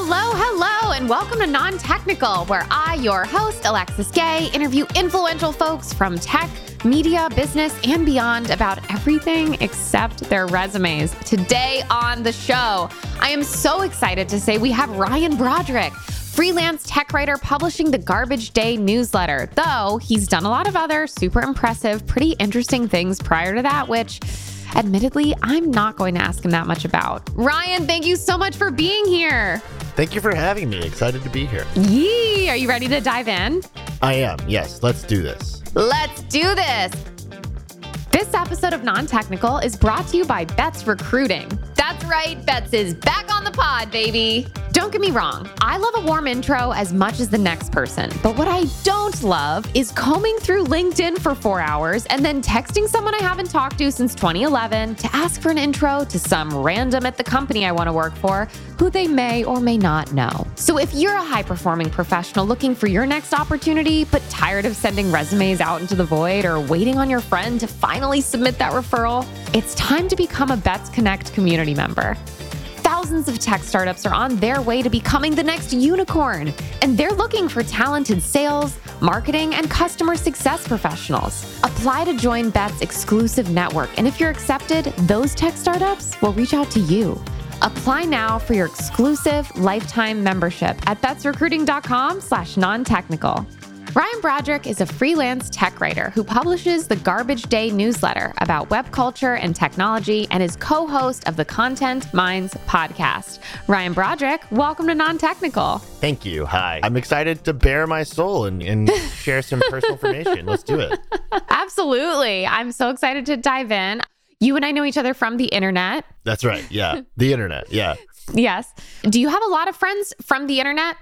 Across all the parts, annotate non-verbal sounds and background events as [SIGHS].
Hello, hello, and welcome to Non Technical, where I, your host, Alexis Gay, interview influential folks from tech, media, business, and beyond about everything except their resumes. Today on the show, I am so excited to say we have Ryan Broderick freelance tech writer publishing the Garbage Day newsletter, though he's done a lot of other super impressive, pretty interesting things prior to that, which admittedly, I'm not going to ask him that much about. Ryan, thank you so much for being here. Thank you for having me. Excited to be here. Yee, are you ready to dive in? I am. Yes, let's do this. Let's do this. This episode of Non Technical is brought to you by Betts Recruiting. That's right, Betts is back on the pod, baby. Don't get me wrong, I love a warm intro as much as the next person. But what I don't love is combing through LinkedIn for four hours and then texting someone I haven't talked to since 2011 to ask for an intro to some random at the company I want to work for who they may or may not know. So if you're a high performing professional looking for your next opportunity, but tired of sending resumes out into the void or waiting on your friend to finally submit that referral, it's time to become a Betts Connect community member thousands of tech startups are on their way to becoming the next unicorn, and they're looking for talented sales, marketing, and customer success professionals. Apply to join Betts' exclusive network, and if you're accepted, those tech startups will reach out to you. Apply now for your exclusive lifetime membership at bettsrecruiting.com slash non-technical. Ryan Broderick is a freelance tech writer who publishes the Garbage Day newsletter about web culture and technology and is co host of the Content Mines podcast. Ryan Broderick, welcome to Non Technical. Thank you. Hi. I'm excited to bare my soul and, and [LAUGHS] share some personal information. Let's do it. Absolutely. I'm so excited to dive in. You and I know each other from the internet. That's right. Yeah. The internet. Yeah. [LAUGHS] Yes. Do you have a lot of friends from the internet?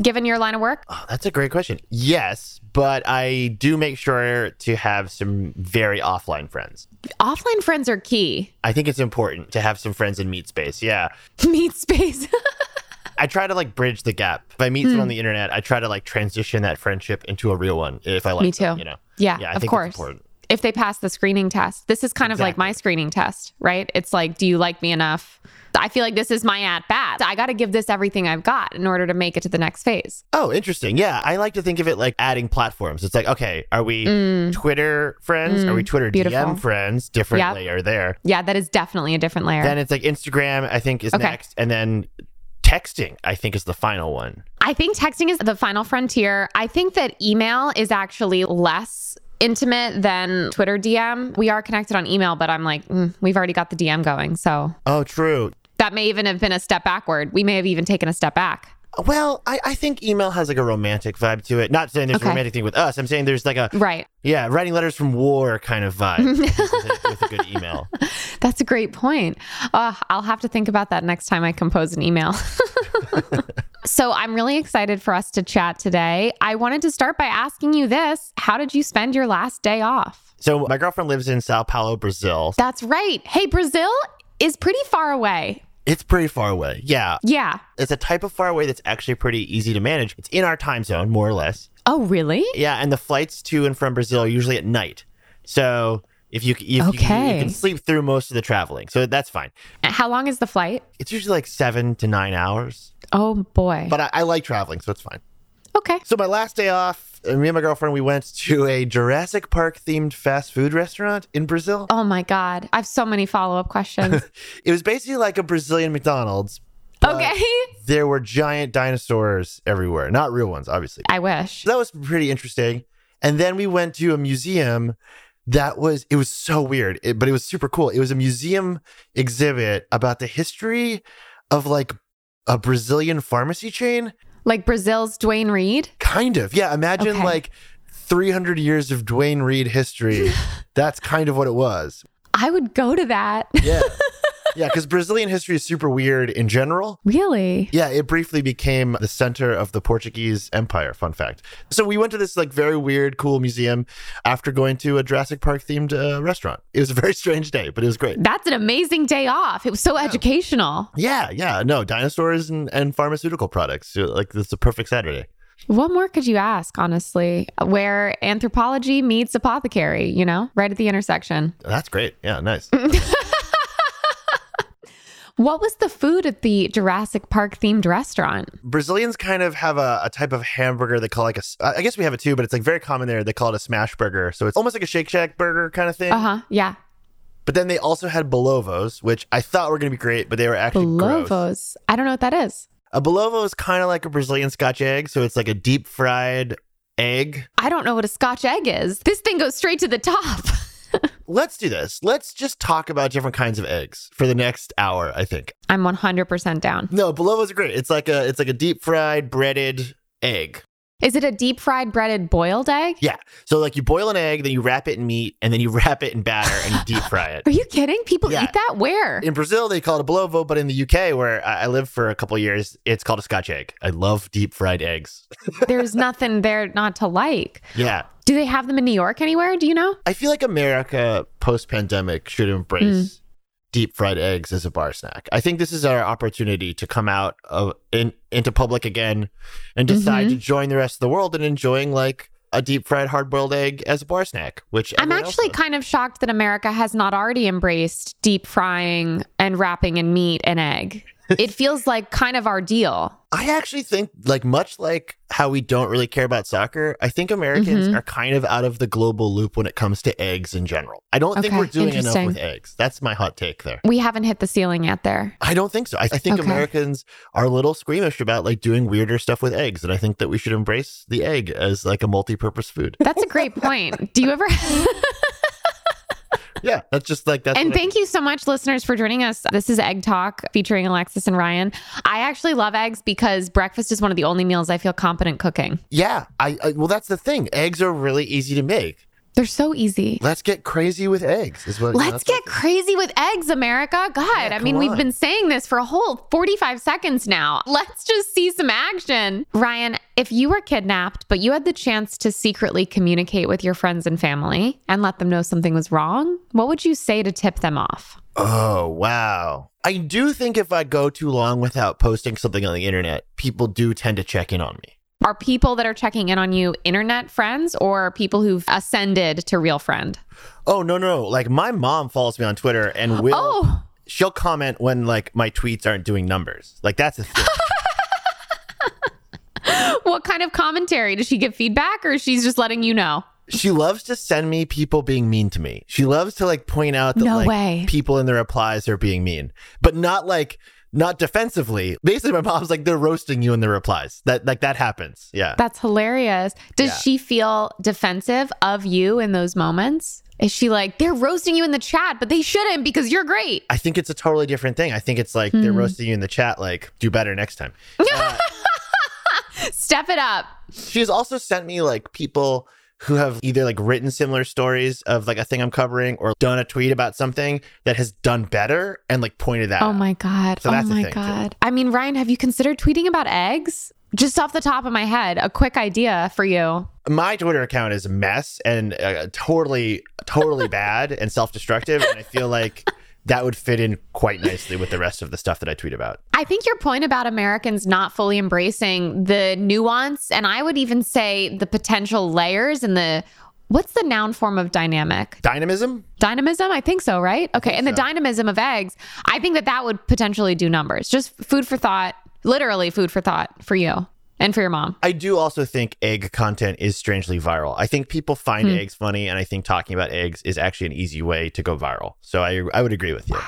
Given your line of work? Oh, that's a great question. Yes, but I do make sure to have some very offline friends. Offline friends are key. I think it's important to have some friends in meet space. Yeah. [LAUGHS] meet space. [LAUGHS] I try to like bridge the gap. If I meet hmm. someone on the internet, I try to like transition that friendship into a real one if I like Me too. Them, you know. Yeah, yeah I of course. If they pass the screening test. This is kind of like my screening test, right? It's like do you like me enough? I feel like this is my at bat. I got to give this everything I've got in order to make it to the next phase. Oh, interesting. Yeah. I like to think of it like adding platforms. It's like, okay, are we mm. Twitter friends? Mm. Are we mm. Twitter Beautiful. DM friends? Different yep. layer there. Yeah, that is definitely a different layer. Then it's like Instagram, I think, is okay. next. And then texting, I think, is the final one. I think texting is the final frontier. I think that email is actually less intimate than Twitter DM. We are connected on email, but I'm like, mm, we've already got the DM going. So, oh, true. That may even have been a step backward. We may have even taken a step back. Well, I, I think email has like a romantic vibe to it. Not saying there's okay. a romantic thing with us. I'm saying there's like a right, yeah, writing letters from war kind of vibe [LAUGHS] with, a, with, a, good email. That's a great point. Uh, I'll have to think about that next time I compose an email. [LAUGHS] so I'm really excited for us to chat today. I wanted to start by asking you this: How did you spend your last day off? So my girlfriend lives in Sao Paulo, Brazil. That's right. Hey, Brazil is pretty far away. It's pretty far away. Yeah. Yeah. It's a type of far away that's actually pretty easy to manage. It's in our time zone, more or less. Oh, really? Yeah. And the flights to and from Brazil are usually at night. So if you, if okay. you, you can sleep through most of the traveling. So that's fine. How long is the flight? It's usually like seven to nine hours. Oh, boy. But I, I like traveling, so it's fine. Okay. So my last day off, me and my girlfriend, we went to a Jurassic Park themed fast food restaurant in Brazil. Oh my God. I have so many follow up questions. [LAUGHS] it was basically like a Brazilian McDonald's. Okay. [LAUGHS] There were giant dinosaurs everywhere. Not real ones, obviously. I wish. That was pretty interesting. And then we went to a museum that was, it was so weird, it, but it was super cool. It was a museum exhibit about the history of like a Brazilian pharmacy chain. Like Brazil's Duane Reade? Kind of. Yeah. Imagine okay. like 300 years of Duane Reade history. [LAUGHS] That's kind of what it was. I would go to that. Yeah. [LAUGHS] Yeah, because Brazilian history is super weird in general. Really? Yeah, it briefly became the center of the Portuguese Empire. Fun fact. So we went to this like very weird, cool museum after going to a Jurassic Park themed uh, restaurant. It was a very [LAUGHS] strange day, but it was great. That's an amazing day off. It was so yeah. educational. Yeah, yeah. No, dinosaurs and, and pharmaceutical products. Like, this is a perfect Saturday. What more could you ask, honestly? Where anthropology meets apothecary, you know, right at the intersection. That's great. Yeah, nice. [LAUGHS] What was the food at the Jurassic Park themed restaurant? Brazilians kind of have a, a type of hamburger they call like a, I guess we have it too, but it's like very common there. They call it a smash burger, so it's almost like a Shake Shack burger kind of thing. Uh huh. Yeah. But then they also had bolovos, which I thought were going to be great, but they were actually gross. Bolovos. I don't know what that is. A bolovo is kind of like a Brazilian Scotch egg, so it's like a deep fried egg. I don't know what a Scotch egg is. This thing goes straight to the top. [LAUGHS] Let's do this. Let's just talk about different kinds of eggs for the next hour. I think. I'm 100% down. No, bolovos are great. It's like a it's like a deep fried breaded egg. Is it a deep fried breaded boiled egg? Yeah. So like you boil an egg, then you wrap it in meat, and then you [LAUGHS] wrap it in batter and you deep fry it. Are you kidding? People Yeah. eat that? Where? In Brazil, they call it a bolovo, but in the UK, where I lived for a couple years, it's called a Scotch egg. I love deep fried eggs. [LAUGHS] There's nothing there not to like. Yeah. Do they have them in New York anywhere? Do you know? I feel like America post pandemic should embrace hmm. Deep fried eggs as a bar snack. I think this is our opportunity to come out of in, into public again and decide mm-hmm. to join the rest of the world in enjoying like a deep fried hard boiled egg as a bar snack, which I'm actually kind of shocked that America has not already embraced deep frying and wrapping in meat and egg. It feels like kind of our deal. I actually think, like, much like how we don't really care about soccer, I think Americans Mhm. are kind of out of the global loop when it comes to eggs in general. I don't think we're doing enough with eggs. That's my hot take there. We haven't hit the ceiling yet there. I don't think so. I, I think Okay. Americans are a little squeamish about like doing weirder stuff with eggs, and I think that we should embrace the egg as like a multi-purpose food. That's a great point. Do you ever? [LAUGHS] yeah, that's just like that. and thank you so much, listeners, for joining us. This is Egg Talk featuring Alexis and Ryan. I actually love eggs because breakfast is one of the only meals I feel competent cooking. yeah, I, I well, that's the thing. Eggs are really easy to make. They're so easy. Let's get crazy with eggs. Is what. Let's get crazy with eggs, America. God, I come mean, we've been saying this for a whole 45 seconds now. Let's just see some action. Ryan, if you were kidnapped, but you had the chance to secretly communicate with your friends and family and let them know something was wrong, what would you say to tip them off? Oh, wow. I do think if I go too long without posting something on the internet, people do tend to check in on me. Are people that are checking in on you internet friends or people who've ascended to real friend? Oh, no, no. Like my mom follows me on Twitter and will Oh, she'll comment when like my tweets aren't doing numbers. Like that's a thing. [LAUGHS] what kind of commentary? Does she give feedback or she's just letting you know? she loves to send me people being mean to me. She loves to like point out that No like way. people in the replies are being mean, but not like not defensively. Basically, my mom's like they're roasting you in the replies. That like that happens. Yeah. That's hilarious. Does Yeah. she feel defensive of you in those moments? Is she like, they're roasting you in the chat, but they shouldn't because you're great? I think it's a totally different thing. I think it's like they're Hmm. roasting you in the chat, like do better next time. [LAUGHS] Step it up. She's also sent me like people who have either like written similar stories of like a thing I'm covering or done a tweet about something that has done better and like pointed that. Oh my God. So oh my thing, too. God. I mean, Ryan, have you considered tweeting about eggs? Just off the top of my head, a quick idea for you. my Twitter account is a mess and uh, totally, totally [LAUGHS] bad and self destructive. And I feel like that would fit in quite nicely with the rest of the stuff that I tweet about. I think your point about Americans not fully embracing the nuance, and I would even say the potential layers and the what's the noun form of dynamic? Dynamism? Dynamism? I think so, right? Okay. And the dynamism of eggs, I think that that would potentially do numbers. Just food for thought, literally food for thought for you and for your mom. I do also think egg content is strangely viral. I think people find hmm. eggs funny, and I think talking about eggs is actually an easy way to go viral. So I, I would agree with you.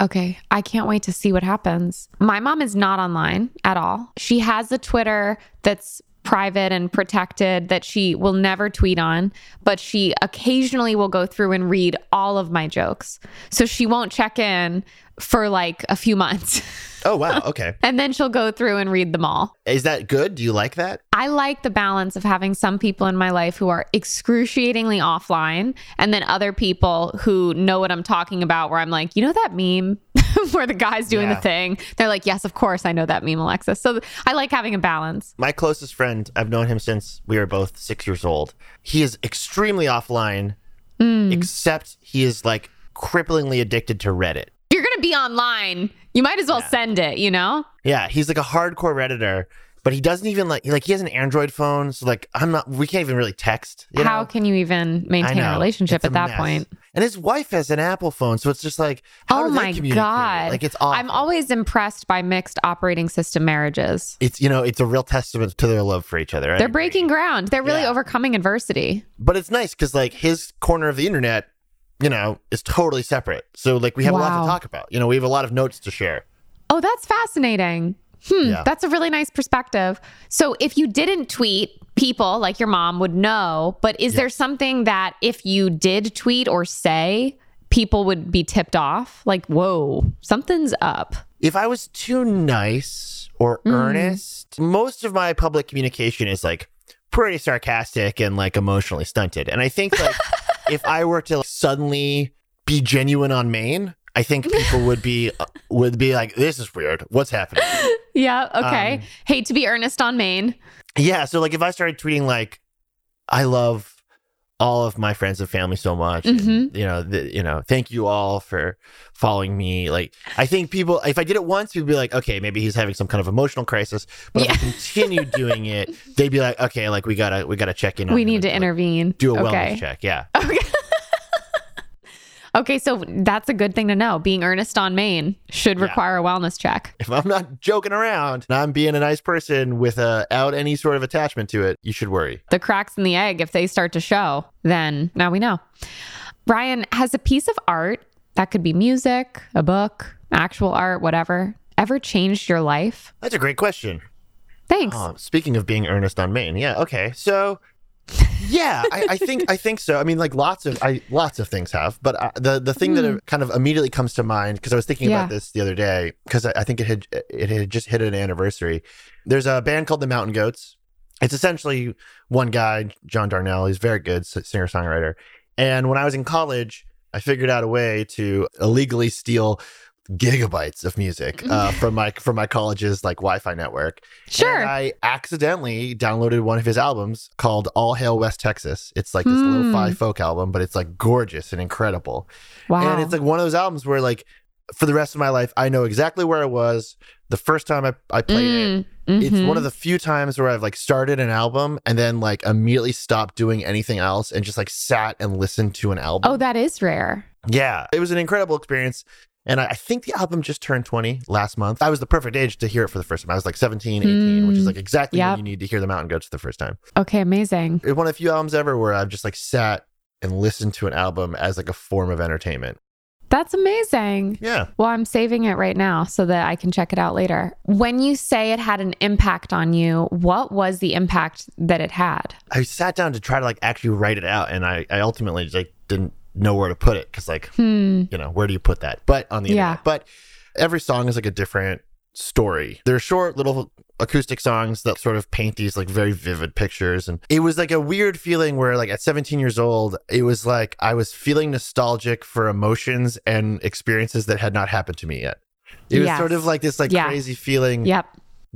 Okay. I can't wait to see what happens. My mom is not online at all. She has a Twitter that's private and protected that she will never tweet on, but she occasionally will go through and read all of my jokes. So she won't check in for like a few months. Oh, wow. [LAUGHS] Okay. and then she'll go through and read them all. Is that good? Do you like that? I like the balance of having some people in my life who are excruciatingly offline and then other people who know what I'm talking about where I'm like, you know that meme [LAUGHS] where the guy's doing Yeah. the thing? They're like, yes, of course I know that meme, Alexa. So I like having a balance. My closest friend, I've known him since we were both six years old. He is extremely offline, mm. except he is like cripplingly addicted to Reddit. To be online. You might as well send it, you know? Yeah, he's like a hardcore redditor, but he doesn't even like like he has an Android phone, so like I'm not we can't even really text. You How know? can you even maintain a relationship It's a at that mess. point? And his wife has an Apple phone, so it's just like, how oh do they my communicate? god. Like it's awful. I'm always impressed by mixed operating system marriages. it's you know, it's a real testament to their love for each other. I They're agree. breaking ground. They're really Yeah. overcoming adversity. but it's nice because like his corner of the internet, you know, is totally separate. So like we have a lot to talk about. You know, we have a lot of notes to share. Oh, that's fascinating. Hmm, Yeah. that's a really nice perspective. So, if you didn't tweet, people like your mom would know, but is there something that if you did tweet or say, people would be tipped off? Like, whoa, something's up. If I was too nice or Mm. earnest, most of my public communication is like pretty sarcastic and like emotionally stunted. And I think like [LAUGHS] if I were to suddenly be genuine on main, I think people would be uh, would be like, "This is weird. What's happening?" Yeah, okay. Um, Hate to be earnest on main. Yeah. So like if I started tweeting like, "I love all of my friends and family so much," Mm-hmm. you know, the, you know, thank you all for following me. Like I think people, if I did it once, we'd be like, okay, maybe he's having some kind of emotional crisis. But if I [LAUGHS] continued doing it, they'd be like, okay, like we gotta we gotta check in. on We need to like, intervene. Do a okay. wellness check. Yeah. Okay, so that's a good thing to know. Being earnest on main should Yeah. require a wellness check. If I'm not joking around and I'm being a nice person without any sort of attachment to it, you should worry. The cracks in the egg, if they start to show, then now we know. Ryan, has a piece of art that could be music, a book, actual art, whatever, ever changed your life? That's a great question. Thanks. Oh, speaking of being earnest on main, yeah, okay. So, [LAUGHS] yeah, I, I think I think so. I mean, like lots of I lots of things have, but uh, the the thing that kind of immediately comes to mind because I was thinking Yeah. about this the other day because I, I think it had it had just hit an anniversary. There's a band called the Mountain Goats. It's essentially one guy, John Darnielle. He's very good singer songwriter. And when I was in college, I figured out a way to illegally steal gigabytes of music [LAUGHS] uh, from my from my college's like Wi-Fi network. Sure. And I accidentally downloaded one of his albums called All Hail West Texas. It's like this Hmm. lo-fi folk album, but it's like gorgeous and incredible. wow. And it's like one of those albums where like for the rest of my life, I know exactly where I was the first time I, I played it. Mm, It's one of the few times where I've like started an album and then like immediately stopped doing anything else and just like sat and listened to an album. Oh, that is rare. Yeah, it was an incredible experience. And I, I think the album just turned 20 last month. I was the perfect age to hear it for the first time. I was like 17, 18, which is hmm. like exactly Yep. when you need to hear the Mountain Goats for the first time. Okay, amazing. It's one of the few albums ever where I've just like sat and listened to an album as like a form of entertainment. That's amazing. Yeah. Well, I'm saving it right now so that I can check it out later. When you say it had an impact on you, what was the impact that it had? I sat down to try to like actually write it out and I, I ultimately just like didn't know where to put it because like Hmm. you know where do you put that but on the Yeah. internet but every song is like a different story they're short little acoustic songs that sort of paint these like very vivid pictures and it was like a weird feeling where like at 17 years old it was like i was feeling nostalgic for emotions and experiences that had not happened to me yet it was sort of like this like Yeah. crazy feeling Yep.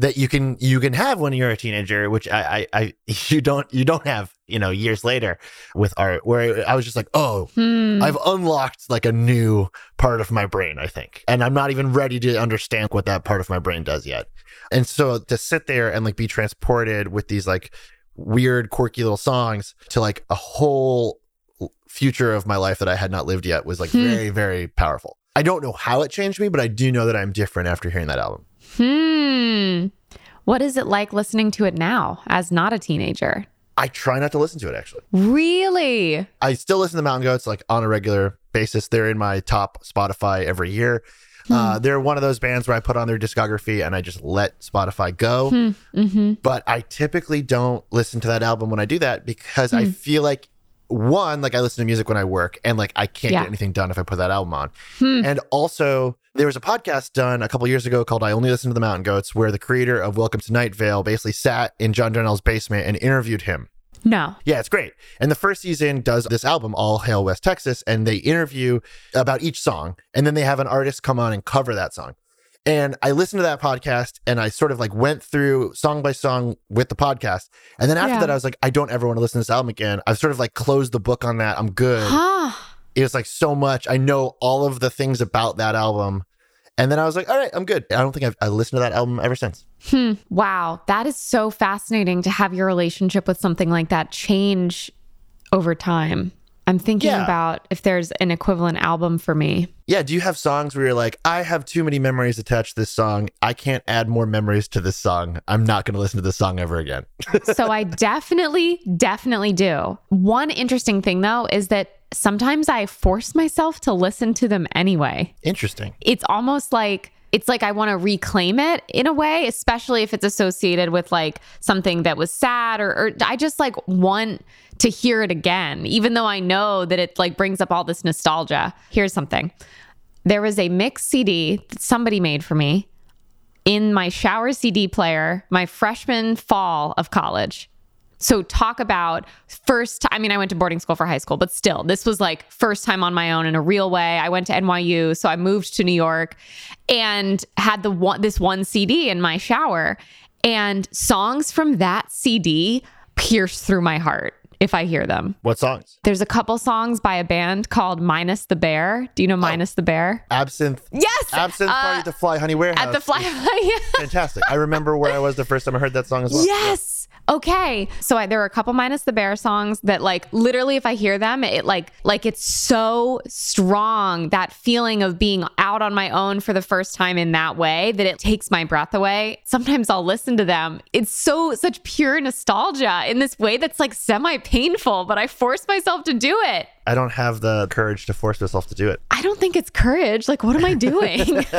That you can you can have when you're a teenager which I, I i [LAUGHS] you don't you don't have you know years later with art where i was just like oh Hmm. I've unlocked like a new part of my brain, I think. And I'm not even ready to understand what that part of my brain does yet. And so to sit there and like be transported with these like weird, quirky little songs to like a whole future of my life that I had not lived yet was like Hmm. very, very powerful. I don't know how it changed me, but I do know that I'm different after hearing that album. Hmm. What is it like listening to it now as not a teenager? I try not to listen to it actually. Really? I still listen to Mountain Goats like on a regular basis. They're in my top Spotify every year. Uh, they're one of those bands where I put on their discography and I just let Spotify go. Mm-hmm. But I typically don't listen to that album when I do that because I feel like one, like I listen to music when I work and like I can't Yeah. get anything done if I put that album on. Hmm. And also, there was a podcast done a couple years ago called I Only Listen to the Mountain Goats, where the creator of Welcome to Night Vale basically sat in John Darnielle's basement and interviewed him. No. Yeah, it's great. And the first season does this album, All Hail West Texas, and they interview about each song. And then they have an artist come on and cover that song. And I listened to that podcast and I sort of like went through song by song with the podcast. And then after Yeah. that, I was like, I don't ever want to listen to this album again. I've sort of like closed the book on that. I'm good. Huh. It was like so much. I know all of the things about that album. And then I was like, all right, I'm good. I don't think I've I listened to that album ever since. Hmm. Wow. That is so fascinating to have your relationship with something like that change over time. I'm thinking Yeah. about if there's an equivalent album for me. Yeah. Do you have songs where you're like, I have too many memories attached to this song. I can't add more memories to this song. I'm not going to listen to this song ever again. [LAUGHS] so I definitely, definitely do. One interesting thing though is that sometimes I force myself to listen to them anyway. Interesting. It's almost like it's like I want to reclaim it in a way, especially if it's associated with like something that was sad or, or I just like want to hear it again, even though I know that it like brings up all this nostalgia. Here's something. There was a mix CD that somebody made for me in my shower CD player my freshman fall of college. So talk about first I mean I went to boarding school for high school, but still this was like first time on my own in a real way. I went to NYU, so I moved to New York and had the one this one CD in my shower and songs from that CD pierce through my heart if I hear them. What songs? There's a couple songs by a band called Minus the Bear. Do you know Minus the Bear? Absinthe. Yes. Absinthe Uh, Party at the Fly Honey Warehouse. at the fly. [LAUGHS] Fantastic. I remember where I was the first time I heard that song as well. Yes. Okay. So I, there were a couple minus the bear songs that like literally if I hear them it like like it's so strong that feeling of being out on my own for the first time in that way that it takes my breath away. Sometimes I'll listen to them. It's so such pure nostalgia in this way that's like semi painful, but I force myself to do it. I don't have the courage to force myself to do it. I don't think it's courage. Like what am I doing? [LAUGHS]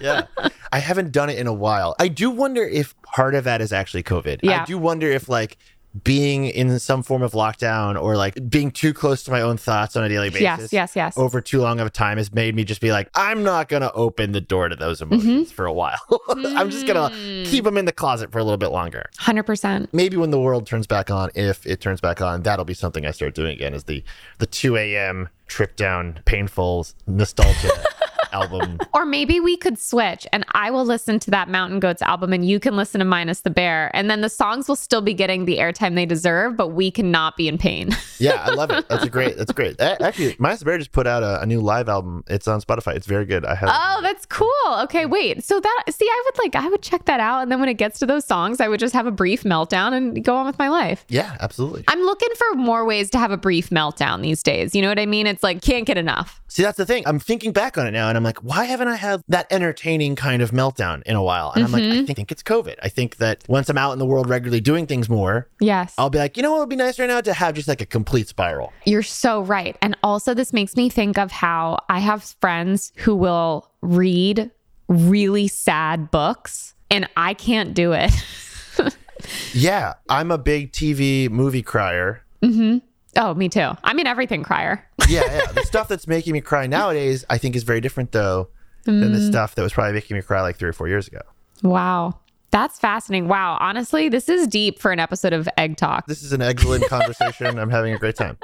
Yeah. I haven't done it in a while. I do wonder if part of that is actually COVID. Yeah. I do wonder if like being in some form of lockdown or like being too close to my own thoughts on a daily basis. yes, yes, yes. Over too long of a time has made me just be like, I'm not going to open the door to those Mm-hmm. emotions for a while. [LAUGHS] I'm just going to keep them in the closet for a little bit longer. 100%. Maybe when the world turns back on, if it turns back on, that'll be something I start doing again is the, the 2 a.m. trip down painful nostalgia [LAUGHS] album. [LAUGHS] Or maybe we could switch and I will listen to that Mountain Goats album and you can listen to Minus the Bear. And then the songs will still be getting the airtime they deserve, but we cannot be in pain. [LAUGHS] Yeah, I love it. That's a great. That's great. Actually, Minus the Bear just put out a, a new live album. It's on Spotify. It's very good. I have. oh, that's cool. Okay, wait. So that, see, I would like, I would check that out. And then when it gets to those songs, I would just have a brief meltdown and go on with my life. yeah, absolutely. I'm looking for more ways to have a brief meltdown these days. You know what I mean? It's like, can't get enough. See, that's the thing. I'm thinking back on it now, and I'm like, why haven't I had that entertaining kind of meltdown in a while? And I'm like, I think, think it's COVID. I think that once I'm out in the world regularly doing things more, Yes. I'll be like, you know what would be nice right now to have just like a complete spiral. You're so right. And also, this makes me think of how I have friends who will read really sad books, and I can't do it. [LAUGHS] Yeah, I'm a big TV movie crier. Mm-hmm. Oh, me too. I'm an everything crier. Yeah, yeah. the [LAUGHS] stuff that's making me cry nowadays, I think, is very different though than the mm. stuff that was probably making me cry like three or four years ago. Wow. That's fascinating. Wow. Honestly, this is deep for an episode of Egg Talk. This is an excellent [LAUGHS] conversation. I'm having a great time.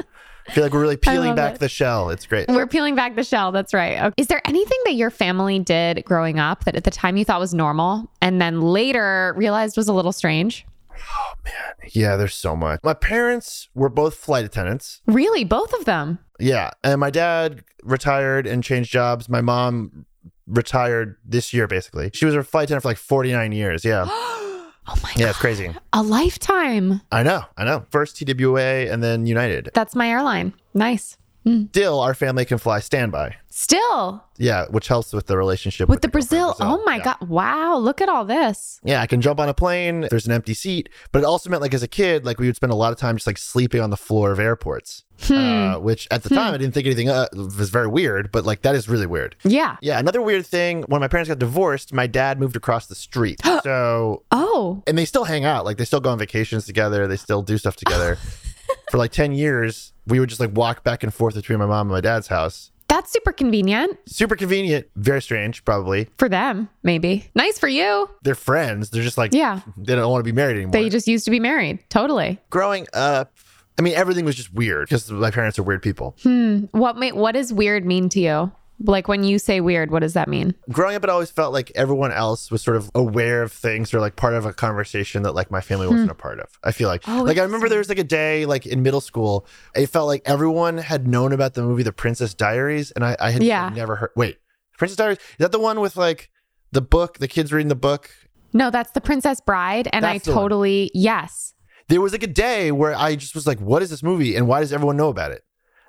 I feel like we're really peeling back it. the shell. It's great. We're peeling back the shell. That's right. Okay. Is there anything that your family did growing up that at the time you thought was normal and then later realized was a little strange? Oh man, yeah, there's so much. My parents were both flight attendants. Really? Both of them? Yeah. And my dad retired and changed jobs. My mom retired this year, basically. She was a flight attendant for like 49 years. Yeah. [GASPS] Oh my Yeah, God. it's crazy. A lifetime. I know. I know. First TWA and then United. That's my airline. Nice. Still, our family can fly standby. Still Yeah, which helps with the relationship with the girlfriend Brazil. Brazil. Oh my Yeah. God. Wow. Look at all this. Yeah, I can jump on a plane. There's an empty seat, but it also meant like as a kid, like we would spend a lot of time just like sleeping on the floor of airports, Hmm. uh, which at the time I didn't think anything uh, was very weird, but like that is really weird. Yeah. Yeah, another weird thing when my parents got divorced, my dad moved across the street. [GASPS] so, Oh, and they still hang out, like they still go on vacations together, they still do stuff together. [LAUGHS] For like 10 years, we would just like walk back and forth between my mom and my dad's house. that's super convenient Super convenient, very strange, probably. for them, maybe. Nice for you. They're friends. They're just like, Yeah. they don't want to be married anymore. They just used to be married. Totally. growing up, I mean, everything was just weird because my parents are weird people. Hmm. What may, what does weird mean to you? Like when you say weird, what does that mean? Growing up, it always felt like everyone else was sort of aware of things or like part of a conversation that like my family wasn't a part of. I feel like, Oh, like I remember there was like a day like in middle school, it felt like everyone had known about the movie The Princess Diaries, and I, I had Yeah. never heard. Wait, Princess Diaries is that the one with like the book, the kids reading the book? No, that's the Princess Bride. And That's I the one. totally, yes. There was like a day where I just was like, "What is this movie, and why does everyone know about it?"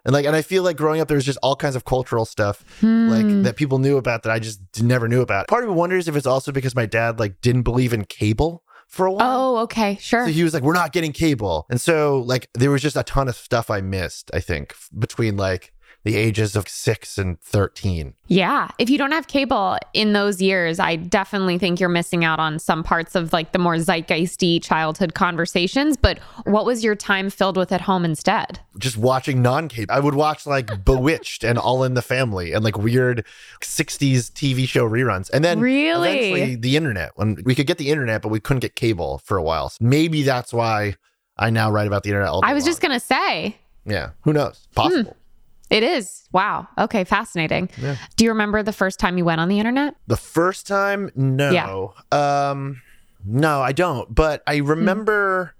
And like, and I feel like growing up, there was just all kinds of cultural stuff Hmm. like that people knew about that I just never knew about. Part of me wonders if it's also because my dad like didn't believe in cable for a while. Oh, okay, sure. So he was like, "We're not getting cable," and so like there was just a ton of stuff I missed. I think between like the ages of six and thirteen. Yeah. If you don't have cable in those years, I definitely think you're missing out on some parts of like the more zeitgeisty childhood conversations. But what was your time filled with at home instead? Just watching non-cable, I would watch like [LAUGHS] Bewitched and All in the Family and like weird '60s TV show reruns, and then Really? the internet. When we could get the internet, but we couldn't get cable for a while. So maybe that's why I now write about the internet. All I was long. just going to say, yeah. Who knows? Possible. Hmm. It is. Wow. Okay, fascinating. Yeah. Do you remember the first time you went on the internet? The first time, no. Um no, I don't. But I Hmm. remember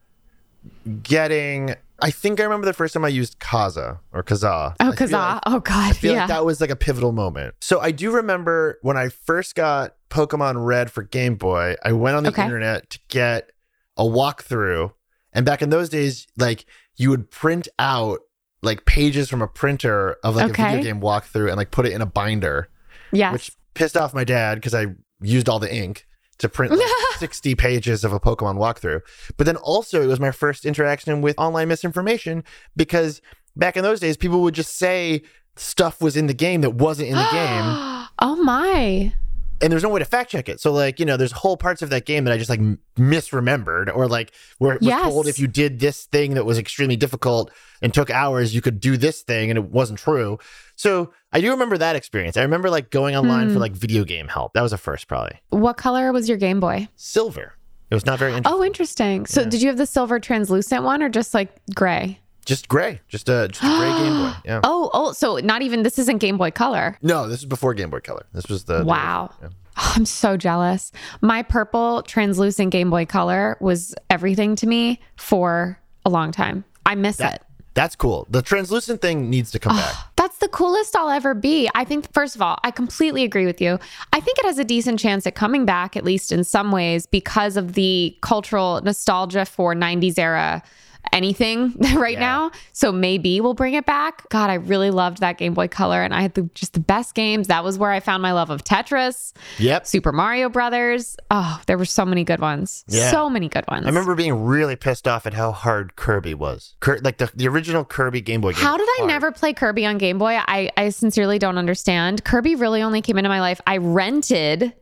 getting I think I remember the first time I used Kazaa or Kazaa. Oh, Kazaa. like- oh, God. I feel yeah. like that was like a pivotal moment. So I do remember when I first got Pokemon Red for Game Boy, I went on the Okay. internet to get a walkthrough. And back in those days, like you would print out like pages from a printer of like a video game walkthrough and like put it in a binder yes. which pissed off my dad because I used all the ink to print like [LAUGHS] 60 pages of a Pokemon walkthrough. But then also, it was my first interaction with online misinformation because back in those days, people would just say stuff was in the game that wasn't in the game, [GASPS] oh, my. And there's no way to fact check it. So, like, you know, there's whole parts of that game that I just like misremembered, or like where it was Yes. told if you did this thing that was extremely difficult and took hours, you could do this thing, and it wasn't true. So, I do remember that experience. I remember like going online Hmm. for like video game help. That was a first, probably. What color was your Game Boy? Silver. It was not very interesting. Oh, interesting. So, Yeah. did you have the silver translucent one or just like gray? Just gray. Just a just a gray Game Boy. [GASPS] Yeah. Oh, oh, so not even this isn't Game Boy Color. No, this is before Game Boy Color. This was the the- Wow. yeah. Oh, [SIGHS] I'm so jealous. My purple translucent Game Boy Color was everything to me for a long time. I miss That- it. That's cool. The translucent thing needs to come back. That's the coolest I'll ever be. I think, first of all, I completely agree with you. I think it has a decent chance at coming back, at least in some ways, because of the cultural nostalgia for 90s era anything [LAUGHS] right Yeah. now. So maybe we'll bring it back. God, I really loved that Game Boy Color, and I had the, just the best games. That was where I found my love of Tetris, Yep. Super Mario Brothers. Oh, there were so many good ones. Yeah. So many good ones. I remember being really pissed off at how hard Kirby was. Cur- like the, the original Kirby Game Boy game. How did I hard. never play Kirby on Game Boy? I, I sincerely don't understand. Kirby really only came into my life. I rented,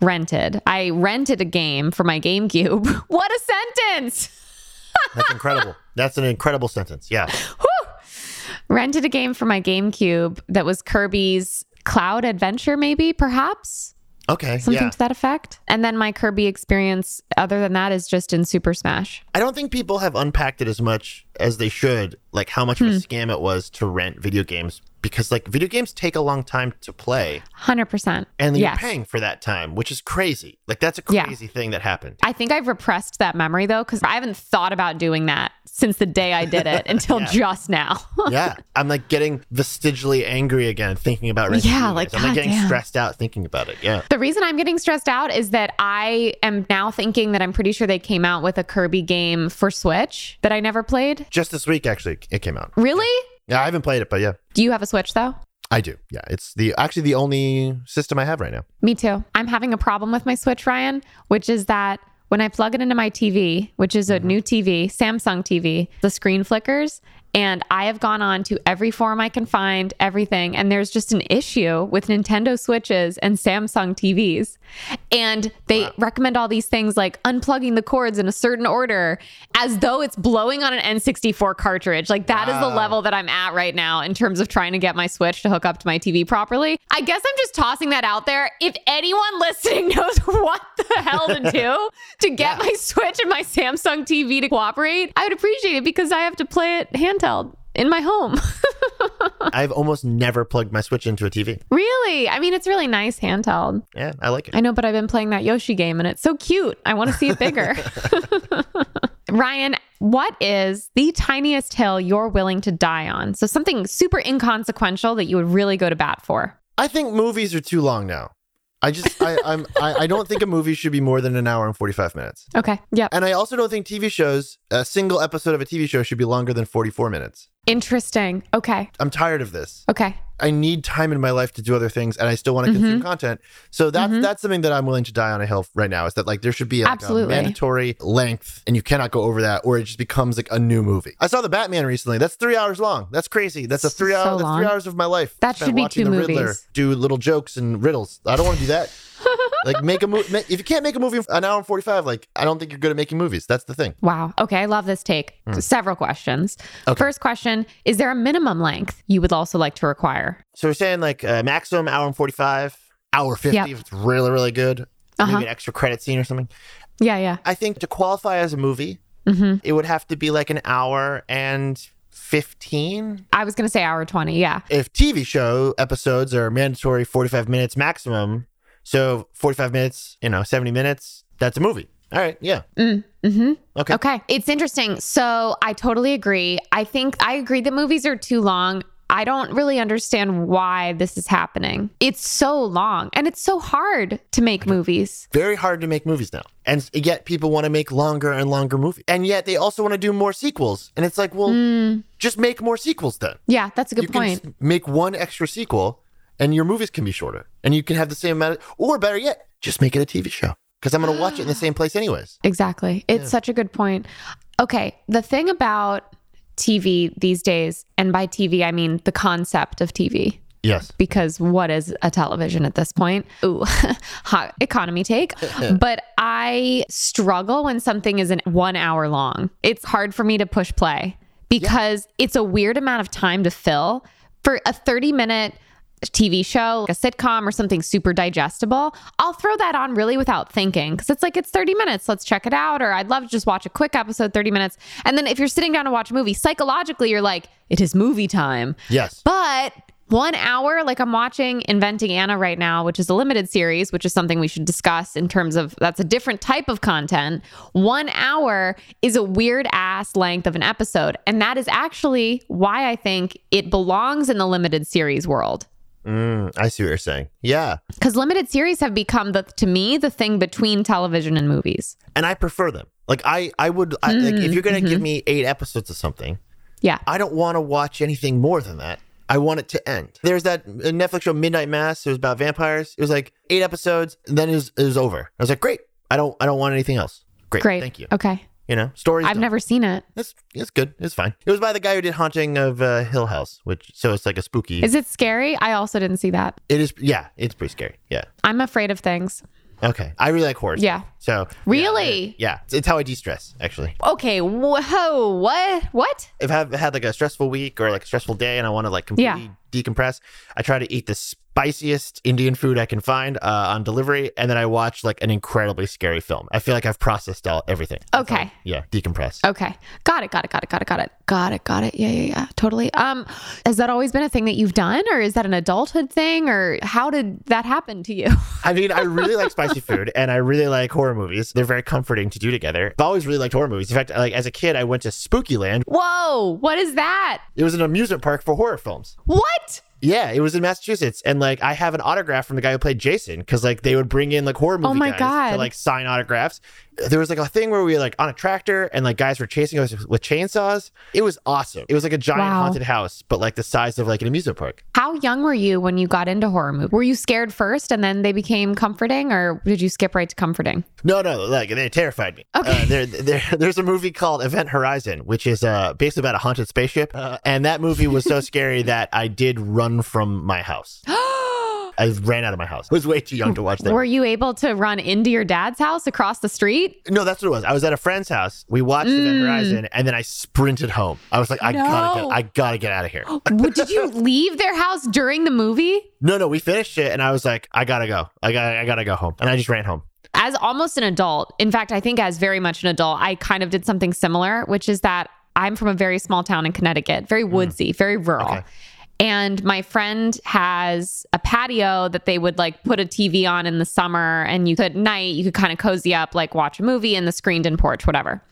rented. I rented a game for my GameCube. [LAUGHS] what a sentence! That's incredible. That's an incredible sentence. Yeah. Rented a game for my GameCube that was Kirby's Cloud Adventure, maybe, perhaps Okay. something yeah. to that effect. And then my Kirby experience, other than that, is just in Super Smash. I don't think people have unpacked it as much as they should, like how much Hmm. of a scam it was to rent video games because like video games take a long time to play Hundred percent. and yes. you're paying for that time, which is crazy. Like that's a Yeah. crazy thing that happened. I think I've repressed that memory though, because I haven't thought about doing that since the day I did it [LAUGHS] until Yeah. just now. [LAUGHS] yeah. I'm like getting vestigially angry again thinking about renting Yeah, like. I'm like getting goddamn. stressed out thinking about it. Yeah. The reason I'm getting stressed out is that I am now thinking that I'm pretty sure they came out with a Kirby game for Switch that I never played. Just this week actually it came out. Really? Yeah, I haven't played it, but yeah. Do you have a Switch though? I do. Yeah. It's the actually the only system I have right now. Me too. I'm having a problem with my Switch, Ryan, which is that when I plug it into my TV, which is a mm-hmm. new TV, Samsung TV, the screen flickers. And I have gone on to every forum I can find, everything. And there's just an issue with Nintendo Switches and Samsung TVs. And they recommend all these things like unplugging the cords in a certain order as though it's blowing on an N64 cartridge. Like that is the level that I'm at right now in terms of trying to get my Switch to hook up to my TV properly. I guess I'm just tossing that out there. If anyone [LAUGHS] listening knows what the hell to do to [LAUGHS] get my Switch and my Samsung TV to cooperate, I would appreciate it because I have to play it handheld in my home. [LAUGHS] I've almost never plugged my Switch into a TV. really? I mean, it's really nice handheld. Yeah, I like it. I know, but I've been playing that Yoshi game and it's so cute. I want to see it bigger. [LAUGHS] [LAUGHS] Ryan, what is the tiniest hill you're willing to die on? So something super inconsequential that you would really go to bat for. I think movies are too long now. I just I, I'm I, I don't think a movie should be more than an hour and forty five minutes. Okay. Yeah. And I also don't think TV shows, a single episode of a TV show should be longer than 44 minutes. Interesting. Okay. I'm tired of this. Okay. I need time in my life to do other things, and I still want to consume Mm-hmm. content. So that's that's something that I'm willing to die on a hill right now. Is that like there should be like a mandatory length, and you cannot go over that, or it just becomes like a new movie. I saw the Batman recently. That's three hours long. That's crazy. That's a three So hour. That's three hours of my life. That should be two the Riddler movies. Do little jokes and riddles. I don't want to do that. Like make a movie. If you can't make a movie in an hour and forty five, like I don't think you're good at making movies. That's the thing. Wow. Okay. I love this take. Several questions. Okay. First question Is there a minimum length you would also like to require? So we're saying like uh, maximum hour and forty five, hour fifty Yep. if it's really really good. Uh-huh. Maybe an extra credit scene or something. Yeah. Yeah. I think to qualify as a movie, Mm-hmm. it would have to be like an hour and 15. I was going to say hour 20. Yeah. If TV show episodes are mandatory 45 minutes maximum, so 45 minutes, you know, 70 minutes, that's a movie. All right. Yeah. Mm-hmm. Okay. Okay. It's interesting. So I totally agree. I think I agree that movies are too long. I don't really understand why this is happening. It's so long and it's so hard to make movies. Very hard to make movies now. And yet people want to make longer and longer movies. And yet they also want to do more sequels. And it's like, well, just make more sequels then. Yeah, that's a good you point. make one extra sequel and your movies can be shorter. And you can have the same amount of, or better yet, just make it a TV show. Because I'm going to watch it in the same place anyways. Exactly. It's such a good point. Okay. The thing about TV these days, and by TV, I mean the concept of TV. Yes. because what is a television at this point? Ooh, [LAUGHS] hot economy take. [LAUGHS] but I struggle when something isn't one hour long. It's hard for me to push play because it's a weird amount of time to fill for a 30 minute TV show, like a sitcom or something super digestible, I'll throw that on really without thinking because it's like it's 30 minutes. Let's check it out. Or I'd love to just watch a quick episode, 30 minutes. And then if you're sitting down to watch a movie, psychologically, you're like, it is movie time. Yes. But one hour, like I'm watching Inventing Anna right now, which is a limited series, which is something we should discuss in terms of that's a different type of content. One hour is a weird ass length of an episode. And that is actually why I think it belongs in the limited series world. Mm, I see what you're saying. Yeah. Because limited series have become the to me the thing between television and movies. And I prefer them. Like I, I would I, like if you're gonna give me eight episodes of something, Yeah. I don't want to watch anything more than that. I want it to end. There's that uh, Netflix show Midnight Mass. It was about vampires. It was like eight episodes, and then it was, it was over. I was like, great. I don't I don't want anything else. Great. Great. Thank you. Okay. You know, stories. I've never seen it. It's it's good. It's fine. It was by the guy who did Haunting of uh, Hill House, which so it's like a spooky. Is it scary? I also didn't see that. it is. Yeah, it's pretty scary. Yeah. I'm afraid of things. Okay. I really like horror. Yeah. So Really? Yeah, it's, it's how I de-stress actually. Okay. Whoa. What? What? If I've had like a stressful week or like a stressful day and I want to like completely Yeah. decompress, I try to eat the spiciest Indian food I can find uh, on delivery, and then I watch like an incredibly scary film. I feel like I've processed all everything. Okay. yeah, decompress. Okay. Got it. Got it. Got it. Got it. Got it. Got it. Got it. Yeah. Yeah. Yeah. Totally. Um, has that always been a thing that you've done, or is that an adulthood thing, or how did that happen to you? [LAUGHS] I mean, I really like spicy food, and I really like horror movies. They're very comforting to do together. I've always really liked horror movies. In fact, like as a kid, I went to Spooky Land. Whoa. What is that? It was an amusement park for horror films. What? Yeah, it was in Massachusetts, and like I have an autograph from the guy who played Jason because like they would bring in like horror oh movie Oh my guys God. to like sign autographs. There was like a thing where we were like on a tractor and like guys were chasing us with chainsaws. It was awesome. It was like a giant Wow. haunted house, but like the size of like an amusement park. How young were you when you got into horror movies? Were you scared first and then they became comforting, or did you skip right to comforting? No, no, like they terrified me. Okay. Uh, there, there, [LAUGHS] there's a movie called Event Horizon, which is uh, basically about a haunted spaceship, uh, [GASPS] and that movie was so scary that I did run from my house. [GASPS] [GASPS] I ran out of my house. I was way too young to watch that. Were you able to run into your dad's house across the street? No, that's what it was. I was at a friend's house. We watched Event mm. Horizon, and then I sprinted home. I was like, I gotta get, I gotta get out of here. [GASPS] Did you [LAUGHS] leave their house during the movie? No, no, we finished it, and I was like, I gotta go. I got, I gotta go home, and I just ran home. as almost an adult, in fact, I think as very much an adult, I kind of did something similar, which is that I'm from a very small town in Connecticut, very mm. woodsy, very rural. Okay. And my friend has a patio that they would like put a TV on in the summer, and you could at night you could kind of cozy up, like watch a movie in the screened in porch, whatever.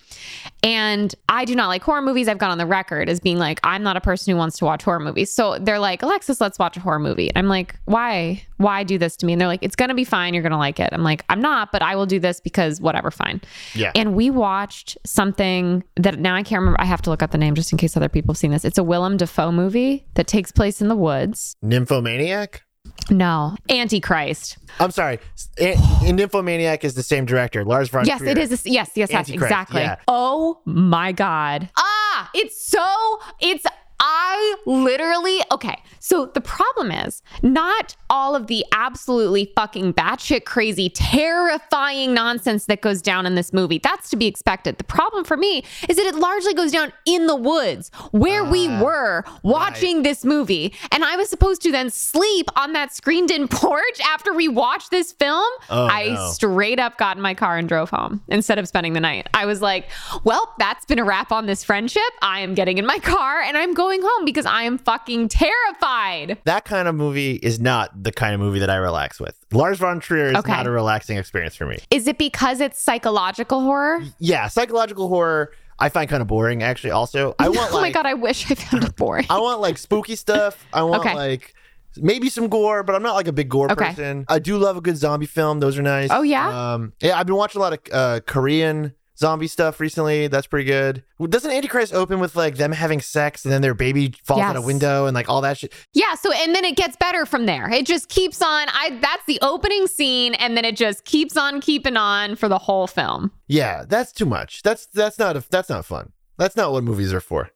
And I do not like horror movies. I've gone on the record as being like, I'm not a person who wants to watch horror movies. So they're like, Alexis, let's watch a horror movie. I'm like, why? Why do this to me? And they're like, it's going to be fine. You're going to like it. I'm like, I'm not, but I will do this because whatever, fine. Yeah. And we watched something that now I can't remember. I have to look up the name just in case other people have seen this. It's a Willem Dafoe movie that takes place in the woods. Nymphomaniac? No, Antichrist. I'm sorry. A- [SIGHS] Nymphomaniac is the same director, Lars von Yes, Trier. it is. a- yes, yes, yes, exactly. yeah. Oh my God. Ah, it's so, it's, I literally, okay. So the problem is not all of the absolutely fucking batshit crazy, terrifying nonsense that goes down in this movie. That's to be expected. The problem for me is that it largely goes down in the woods where we Ah, were watching this movie. And I was supposed to then sleep on that screened in [LAUGHS] porch after we watched this film. Oh, I no. straight up got in my car and drove home instead of spending the night. I was like, well, that's been a wrap on this friendship. I am getting in my car and I'm going home because I am fucking terrified. that kind of movie is not the kind of movie that I relax with. Lars von Trier is Okay. not a relaxing experience for me. Is it because it's psychological horror? Yeah, psychological horror I find kind of boring actually also. I want [LAUGHS] oh my like God, I wish I found it boring. I want like spooky stuff. I want Okay. like maybe some gore, but I'm not like a big gore Okay. person. I do love a good zombie film. Those are nice. Oh, yeah? Um yeah, I've been watching a lot of uh Korean zombie stuff recently. That's pretty good. Doesn't Antichrist open with like them having sex and then their baby falls out of a window and like all that shit? Yeah, so and then it gets better from there. It just keeps on. I that's the opening scene and then it just keeps on keeping on for the whole film. Yeah, that's too much. That's that's not a, that's not fun. That's not what movies are for.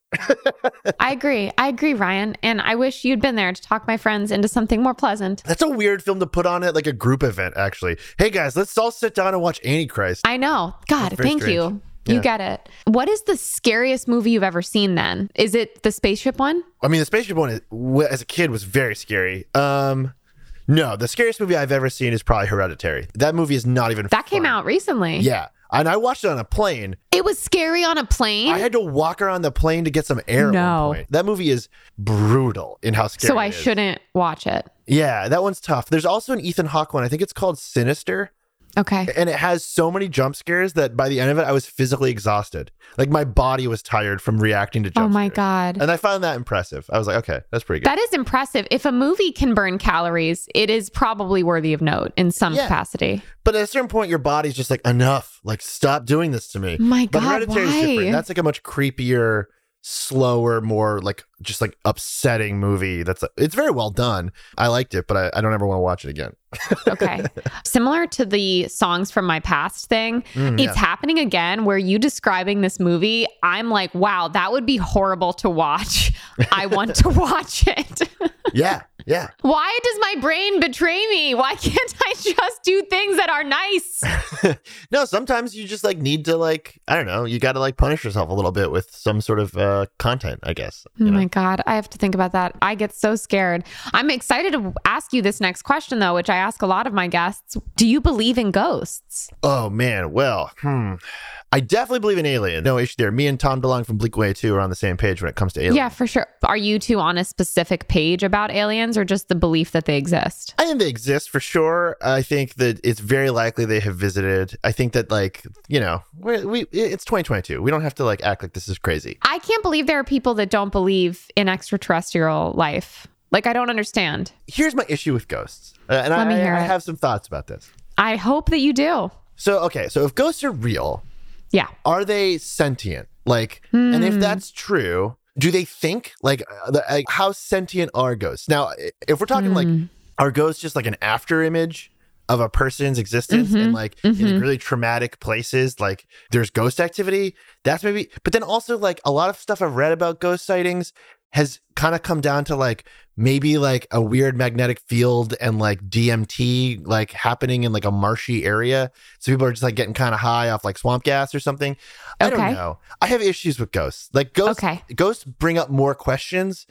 I agree. I agree, Ryan. And I wish you'd been there to talk my friends into something more pleasant. That's a weird film to put on at like a group event, actually. Hey guys, let's all sit down and watch Antichrist. I know. God, thank you. strange. You Yeah. get it. What is the scariest movie you've ever seen then? Is it the spaceship one? I mean, the spaceship one is, as a kid was very scary. Um, no, the scariest movie I've ever seen is probably Hereditary. That movie is not even That came out recently. Yeah, and I watched it on a plane. It was scary on a plane. I had to walk around the plane to get some air. At No. one point. That movie is brutal in how scary. so I shouldn't watch it. Yeah, that one's tough. There's also an Ethan Hawke one. I think it's called Sinister. Okay. and it has so many jump scares that by the end of it, I was physically exhausted. Like my body was tired from reacting to oh jump Oh my scares. God. And I found that impressive. I was like, okay, that's pretty good. That is impressive. If a movie can burn calories, it is probably worthy of note in some Yeah. capacity. but at a certain point, your body's just like, enough. Like, stop doing this to me. My but God, Hereditary is why? different. That's like a much creepier, slower, more like just like upsetting movie. That's it's very well done. I liked it, but I, I don't ever want to watch it again. [LAUGHS] Okay. Similar to the songs from my past thing, Mm, it's happening again where you describing this movie, I'm like, wow, that would be horrible to watch. I want to [LAUGHS] watch it. yeah, yeah. Why does my brain betray me? Why can't I just do things that are nice? [LAUGHS] no, sometimes you just like need to like I don't know. You got to like punish yourself a little bit with some sort of uh, content, I guess. Oh know? my God, I have to think about that. I get so scared. I'm excited to ask you this next question, though, which I ask a lot of my guests. Do you believe in ghosts? Oh man, well, hmm. I definitely believe in aliens. No issue there. Me and Tom DeLonge from Blink-182 are on the same page when it comes to aliens. Yeah, for sure. Are you two on a specific page about aliens or just the belief that they exist? I think they exist for sure. I think that it's very likely they have visited. I think that like, you know, we we it's 2022. We don't have to like act like this is crazy. I can't believe there are people that don't believe in extraterrestrial life. Like, I don't understand. Here's my issue with ghosts. Uh, and Let I, me hear I it. have some thoughts about this. I hope that you do. So, okay, so if ghosts are real, Yeah. are they sentient? Like, and Hmm. if that's true, do they think? Like, uh, the- like, how sentient are ghosts? Now, if we're talking like, Hmm. are ghosts just like an after image of a person's existence Mm-hmm. and like in really traumatic places, like there's ghost activity? That's maybe, but then also like a lot of stuff I've read about ghost sightings has kind of come down to like maybe like a weird magnetic field and like DMT like happening in like a marshy area. So people are just like getting kind of high off like swamp gas or something. I Okay. don't know. I have issues with ghosts. Like ghosts Okay. ghosts bring up more questions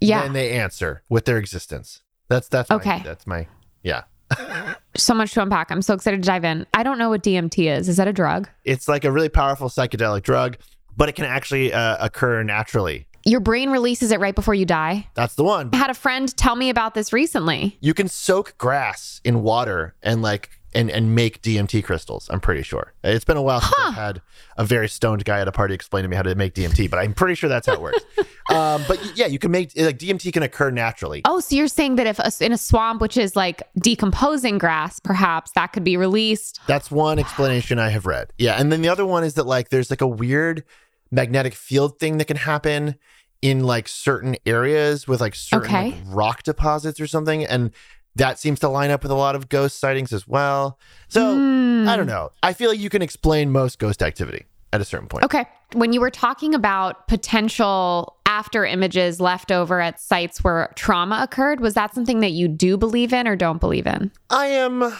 Yeah. than they answer with their existence. That's that's my- Okay. that's my yeah. [LAUGHS] so much to unpack. I'm so excited to dive in. I don't know what DMT is. Is that a drug? It's like a really powerful psychedelic drug, but it can actually uh, occur naturally. Your brain releases it right before you die. That's the one. I had a friend tell me about this recently. You can soak grass in water and like and and make DMT crystals. I'm pretty sure. It's been a while since Huh. I've had a very stoned guy at a party explain to me how to make DMT, but I'm pretty sure that's how it works. [LAUGHS] um, but yeah, you can make like DMT can occur naturally. Oh, so you're saying that if a, in a swamp, which is like decomposing grass, perhaps that could be released. That's one explanation I have read. Yeah, and then the other one is that like there's like a weird magnetic field thing that can happen in like certain areas with like certain Okay. like, rock deposits or something, and that seems to line up with a lot of ghost sightings as well. So Hmm. I don't know. I feel like you can explain most ghost activity at a certain point. Okay. When you were talking about potential after images left over at sites where trauma occurred, was that something that you do believe in or don't believe in? I am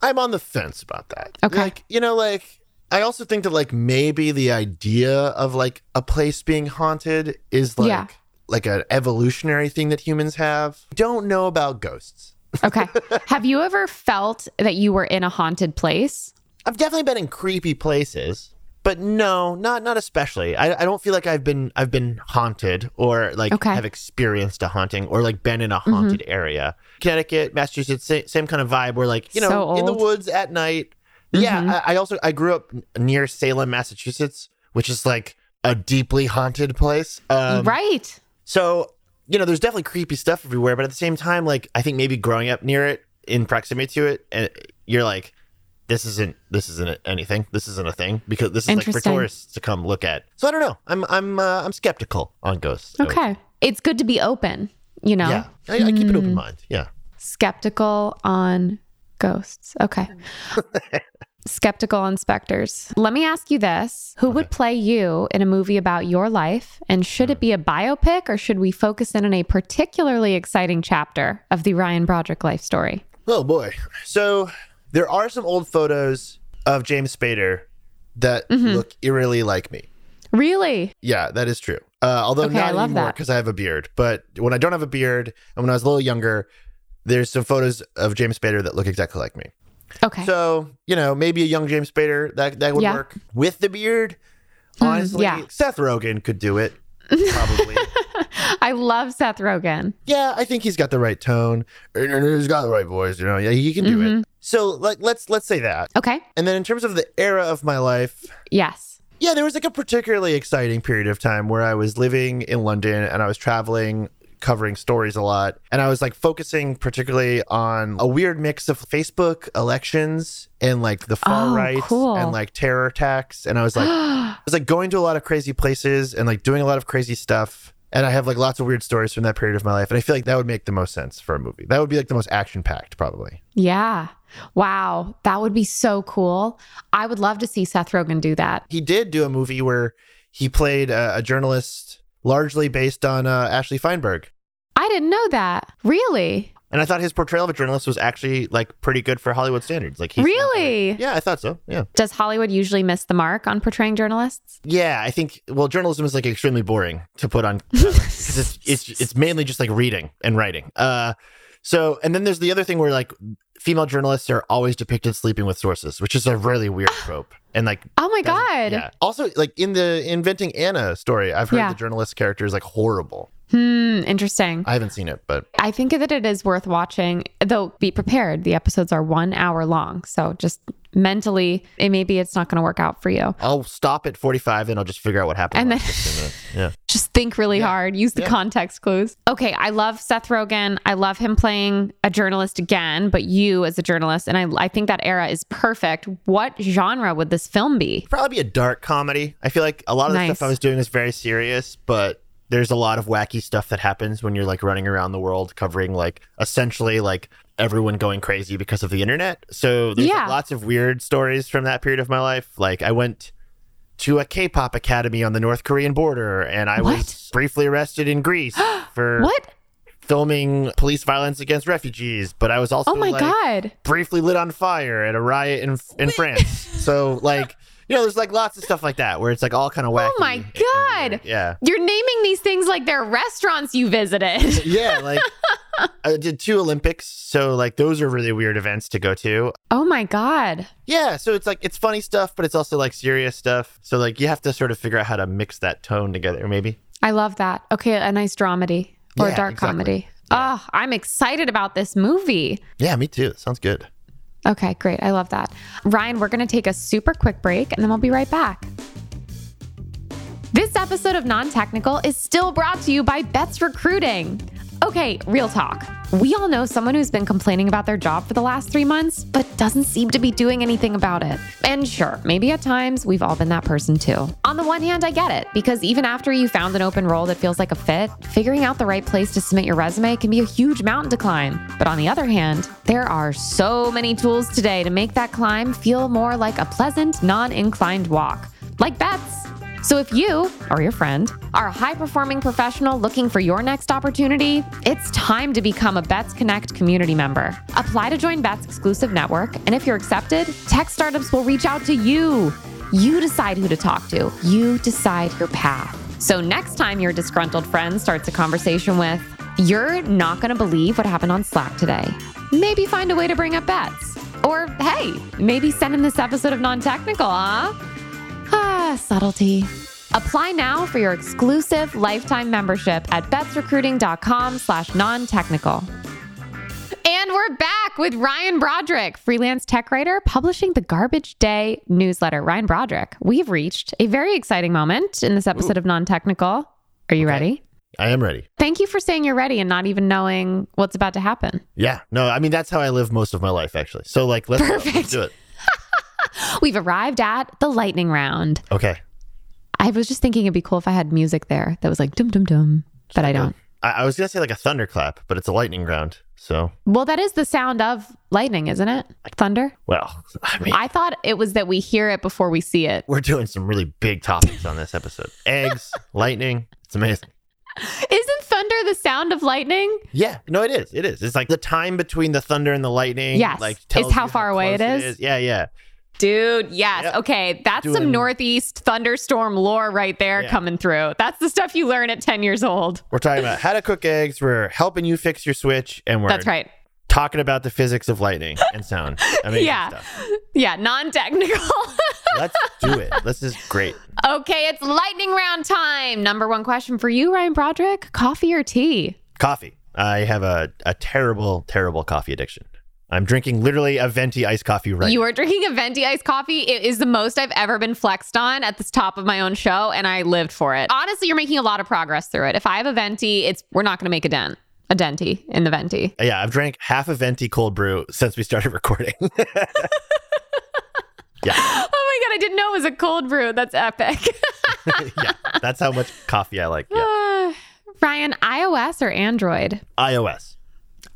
I'm on the fence about that. Okay. Like, you know, like I also think that like maybe the idea of like a place being haunted is like Yeah. like an evolutionary thing that humans have. Don't know about ghosts. Okay. [LAUGHS] Have you ever felt that you were in a haunted place? I've definitely been in creepy places, but no, not not especially. I, I don't feel like I've been I've been haunted or like Okay. have experienced a haunting or like been in a mm-hmm. haunted area. Connecticut, Massachusetts, same, same kind of vibe. Where like you know So in the woods at night. Yeah, I, I also I grew up near Salem, Massachusetts, which is like a deeply haunted place. Um, right. So, you know, there's definitely creepy stuff everywhere, but at the same time, like I think maybe growing up near it, in proximity to it, and you're like, this isn't this isn't anything. This isn't a thing because this is like for tourists to come look at. So I don't know. I'm I'm uh, I'm skeptical on ghosts. Okay. It's good to be open, you know? Yeah, I, I keep an open mind. Yeah. Skeptical on ghosts. Okay. [LAUGHS] Skeptical inspectors. Let me ask you this Who would play you in a movie about your life? And should it be a biopic or should we focus in on a particularly exciting chapter of the Ryan Broderick life story? Oh boy. So there are some old photos of James Spader that Mm-hmm. look eerily like me. Really? Yeah, that is true. Uh, although Okay, not I love anymore because I have a beard. But when I don't have a beard, and when I was a little younger, there's some photos of James Spader that look exactly like me. Okay. So you know, maybe a young James Spader that that would Yeah. work with the beard. Hmm, honestly, yeah. Seth Rogen could do it. Probably. [LAUGHS] I love Seth Rogen. yeah, I think he's got the right tone. Er, er, er, he's got the right voice. You know, yeah, he can do Mm-hmm. it. So like, let's let's say that. Okay. And then in terms of the era of my life, Yes. Yeah, there was like a particularly exciting period of time where I was living in London and I was traveling, covering stories a lot. And I was like focusing particularly on a weird mix of Facebook elections and like the far Oh, right cool. and like terror attacks. And I was like, [GASPS] I was like going to a lot of crazy places and like doing a lot of crazy stuff. And I have like lots of weird stories from that period of my life. And I feel like that would make the most sense for a movie. That would be like the most action packed, probably. Yeah. Wow. That would be so cool. I would love to see Seth Rogen do that. he did do a movie where he played a, a journalist largely based on uh, Ashley Feinberg. I didn't know that. Really? And I thought his portrayal of a journalist was actually like pretty good for Hollywood standards. Like he Really? Yeah, I thought so. Yeah. Does Hollywood usually miss the mark on portraying journalists? Yeah, I think well journalism is like extremely boring to put on because [LAUGHS] it's it's it's mainly just like reading and writing. Uh so and then there's the other thing where like female journalists are always depicted sleeping with sources, which is a really weird trope. And like Oh my God. Yeah. Also like in the inventing Anna story, I've heard Yeah. the journalist character is like horrible. Hmm. Interesting. I haven't seen it, but I think that it is worth watching, though be prepared. The episodes are one hour long. So just mentally, it maybe it's not going to work out for you. I'll stop at 45 and I'll just figure out what happened. And then- the last 15 minutes. [LAUGHS] Yeah. Just think really hard, use the Yeah. context clues. Okay, I love Seth Rogen. I love him playing a journalist again, but you as a journalist. And I, I think that era is perfect. What genre would this film be? Probably be a dark comedy. I feel like a lot of the Nice. stuff I was doing is very serious, but there's a lot of wacky stuff that happens when you're like running around the world covering like essentially like everyone going crazy because of the internet. So there's like, lots of weird stories from that period of my life. Like I went to a K-pop academy on the North Korean border and I What? was briefly arrested in Greece [GASPS] for What? filming police violence against refugees, but I was also Oh my like, God. briefly lit on fire at a riot in in France. So [LAUGHS] like you know, there's like lots of stuff like that where it's like all kind of oh wacky. Oh my God. Yeah. You're naming these things like they're restaurants you visited. [LAUGHS] Yeah, like [LAUGHS] I did two Olympics, so like those are really weird events to go to. oh my God. Yeah, so it's like it's funny stuff, but it's also like serious stuff. So like you have to sort of figure out how to mix that tone together, maybe. I love that. Okay, a nice dramedy or Yeah, a dark exactly. comedy. Oh, I'm excited about this movie. Yeah, me too. Sounds good. Okay, great. I love that. Ryan, we're going to take a super quick break and then we'll be right back. This episode of Non Technical is still brought to you by Betts Recruiting. Okay, real talk. We all know someone who's been complaining about their job for the last three months, but doesn't seem to be doing anything about it. And sure, maybe at times we've all been that person too. On the one hand, I get it, because even after you found an open role that feels like a fit, figuring out the right place to submit your resume can be a huge mountain to climb. But on the other hand, there are so many tools today to make that climb feel more like a pleasant, non inclined walk, like Betts. So if you or your friend are a high performing professional looking for your next opportunity, it's time to become a Betts Connect community member. Apply to join Betts exclusive network, and if you're accepted, tech startups will reach out to you. You decide who to talk to, you decide your path. So next time your disgruntled friend starts a conversation with, you're not going to believe what happened on Slack today. Maybe find a way to bring up Betts. Or hey, maybe send in this episode of Non Technical, huh? Ah, subtlety. Apply now for your exclusive lifetime membership at bettsrecruiting.com slash non-technical. And we're back with Ryan Broderick, freelance tech writer, publishing the Garbage Day newsletter. Ryan Broderick, we've reached a very exciting moment in this episode of Non-Technical. Are you ready? I am ready. Thank you for saying you're ready and not even knowing what's about to happen. Yeah. No, I mean that's how I live most of my life actually. So like let's, go. let's do it. [LAUGHS] We've arrived at the lightning round. Okay. I was just thinking it'd be cool if I had music there that was like dum dum dum, but I don't. I, I was gonna say like a thunderclap, but it's a lightning round. So Well, that is the sound of lightning, isn't it? Thunder. well, I mean I thought it was that we hear it before we see it. we're doing some really big topics on this episode. [LAUGHS] Eggs, lightning. It's amazing. Isn't thunder the sound of lightning? Yeah, no, it is. It is. It's like the time between the thunder and the lightning. Yes. like It's tells how you far away it close is. Yeah, yeah. Dude, yes. Yep. Okay, that's some northeast thunderstorm lore right there Yeah. coming through. That's the stuff you learn at 10 years old. We're talking about how to cook eggs. We're helping you fix your switch, and we're That's right. talking about the physics of lightning and sound. [LAUGHS] Amazing Yeah. stuff. Yeah, non-technical. [LAUGHS] Let's do it. This is great. okay, it's lightning round time. Number one question for you, Ryan Broderick, coffee or tea? Coffee. I have a, a terrible, terrible coffee addiction. I'm drinking literally a venti iced coffee right You are drinking a venti iced coffee. It is the most I've ever been flexed on at the top of my own show, and I lived for it. Honestly, you're making a lot of progress through it. If I have a venti, it's we're not going to make a dent, a denti in the venti. Yeah, I've drank half a venti cold brew since we started [LAUGHS] recording. [LAUGHS] yeah, Oh my god, I didn't know it was a cold brew. That's epic. [LAUGHS] yeah. That's how much coffee I like. Yeah. Uh, [SIGHS] Ryan, iOS or Android? iOS.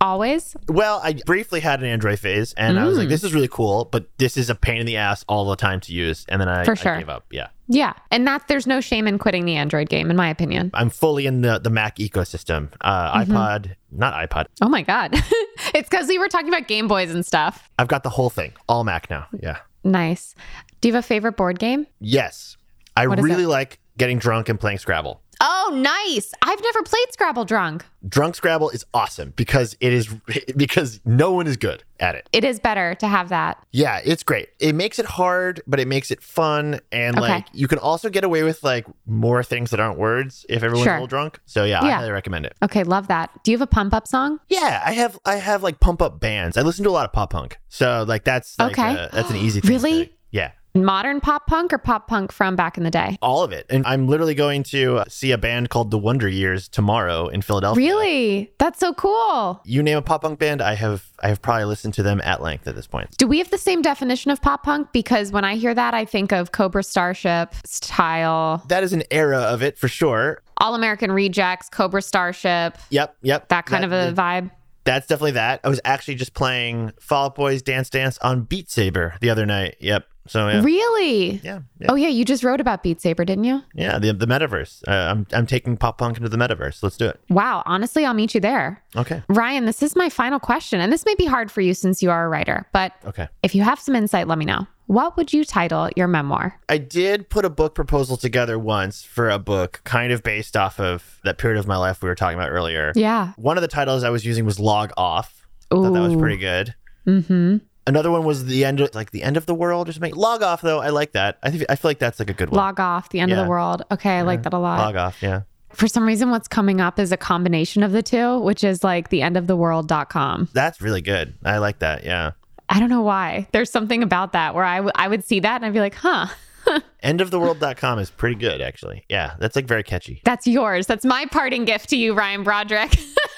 Always. Well, I briefly had an Android phase and I was Mm. like, this is really cool, but this is a pain in the ass all the time to use. And then I, For I sure. gave up. Yeah. Yeah, and that there's no shame in quitting the Android game, in my opinion. I'm fully in the, the Mac ecosystem. Uh, Mm-hmm. iPod, not iPod. Oh my god, [LAUGHS] it's because we were talking about Game Boys and stuff. I've got the whole thing, all Mac now. Yeah. Nice. Do you have a favorite board game? Yes. I What really like getting drunk and playing Scrabble. Oh, nice. I've never played Scrabble drunk. Drunk Scrabble is awesome because it is [LAUGHS] because no one is good at it. It is better to have that. Yeah, it's great. It makes it hard, but it makes it fun and Okay. like you can also get away with like more things that aren't words if everyone's Sure. a little drunk. So yeah, I highly recommend it. Okay, love that. Do you have a pump up song? Yeah, I have I have like pump up bands. I listen to a lot of pop punk. So like that's like Okay. uh, that's an easy thing. Really? yeah. Modern pop punk or pop punk from back in the day? All of it. And I'm literally going to see a band called The Wonder Years tomorrow in Philadelphia. Really? That's so cool. You name a pop punk band, I have I have probably listened to them at length at this point. Do we have the same definition of pop punk? Because when I hear that, I think of Cobra Starship style, That is an era of it for sure. All American Rejects, Cobra Starship, Yep, yep. that kind of a vibe. That's definitely that. I was actually just playing Fall Out Boys Dance Dance on Beat Saber the other night. Yep. So yeah, Really? yeah, yeah. Oh, yeah. You just wrote about Beat Saber, didn't you? yeah the the metaverse. Uh, I'm I'm taking pop punk into the metaverse. Let's do it. Wow. Honestly, I'll meet you there. Okay. Ryan, this is my final question. And this may be hard for you since you are a writer, but Okay. if you have some insight, let me know. What would you title your memoir? I did put a book proposal together once for a book kind of based off of that period of my life we were talking about earlier. Yeah. One of the titles I was using was Log Off. I thought that was pretty good. Mm-hmm. Another one was the end of like the end of the world or something. Log Off though, I like that. I think I feel like that's like a good one. Log off, the end of the world. Okay, I like that a lot. Log Off, yeah. For some reason, what's coming up is a combination of the two, which is like the endoftheworld.com. That's really good. I like that. Yeah. I don't know why. There's something about that where I, w- I would see that and I'd be like, huh, [LAUGHS] Endoftheworld.com is pretty good, actually. Yeah, that's like very catchy. that's yours. That's my parting gift to you, Ryan Broderick. [LAUGHS]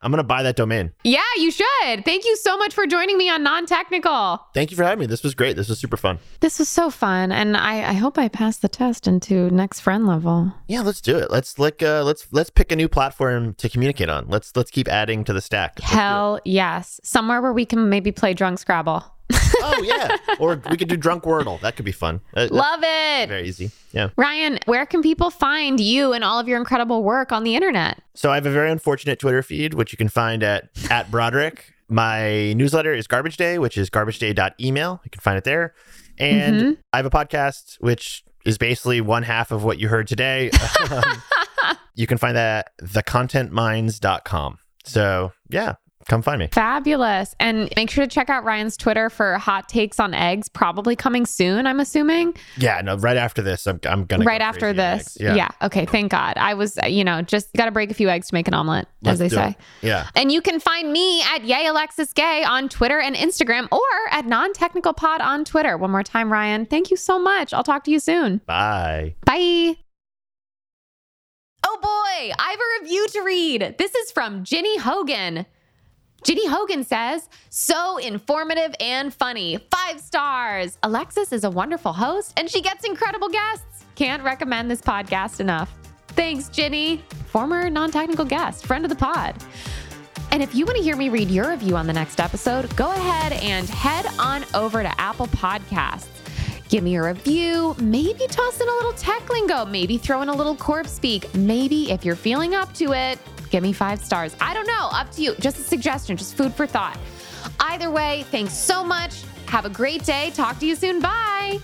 I'm going to buy that domain. yeah, you should. Thank you so much for joining me on Non Technical. Thank you for having me. This was great. This was super fun. This was so fun. And I, I hope I pass the test into next friend level. Yeah, let's do it. Let's like uh let's let's pick a new platform to communicate on. Let's let's keep adding to the stack. Let's. Hell yes. Somewhere where we can maybe play drunk Scrabble. [LAUGHS] Oh yeah. or we could do drunk wordle. That could be fun. Uh, Love it. very easy. Yeah. Ryan, where can people find you and all of your incredible work on the internet? So I have a very unfortunate Twitter feed, which you can find at at Broderick. My newsletter is Garbage Day, which is garbage garbageday.email. You can find it there. And Mhm. I have a podcast, which is basically one half of what you heard today. [LAUGHS] Um, you can find that at thecontentmines.com. So yeah, come find me. Fabulous. And make sure to check out Ryan's Twitter for hot takes on eggs, probably coming soon, I'm assuming. Yeah, no, right after this, I'm, I'm going to right after this. Yeah. Okay. Thank God. I was, uh, you know, just got to break a few eggs to make an omelet, Let's as they say. it. Yeah. And you can find me at Yay Alexis Gay on Twitter and Instagram or at Non Technical Pod on Twitter. One more time, Ryan. Thank you so much. I'll talk to you soon. Bye. Bye. Oh boy, I have a review to read. This is from Ginny Hogan. Ginny Hogan says, so informative and funny. Five stars. Alexis is a wonderful host and she gets incredible guests. Can't recommend this podcast enough. Thanks, Ginny. Former non technical guest, friend of the pod. And if you want to hear me read your review on the next episode, go ahead and head on over to Apple Podcasts. Give me a review, maybe toss in a little tech lingo, maybe throw in a little corp speak. Maybe if you're feeling up to it, give me five stars. I don't know, up to you. Just a suggestion, just food for thought. Either way, thanks so much. Have a great day. Talk to you soon. Bye.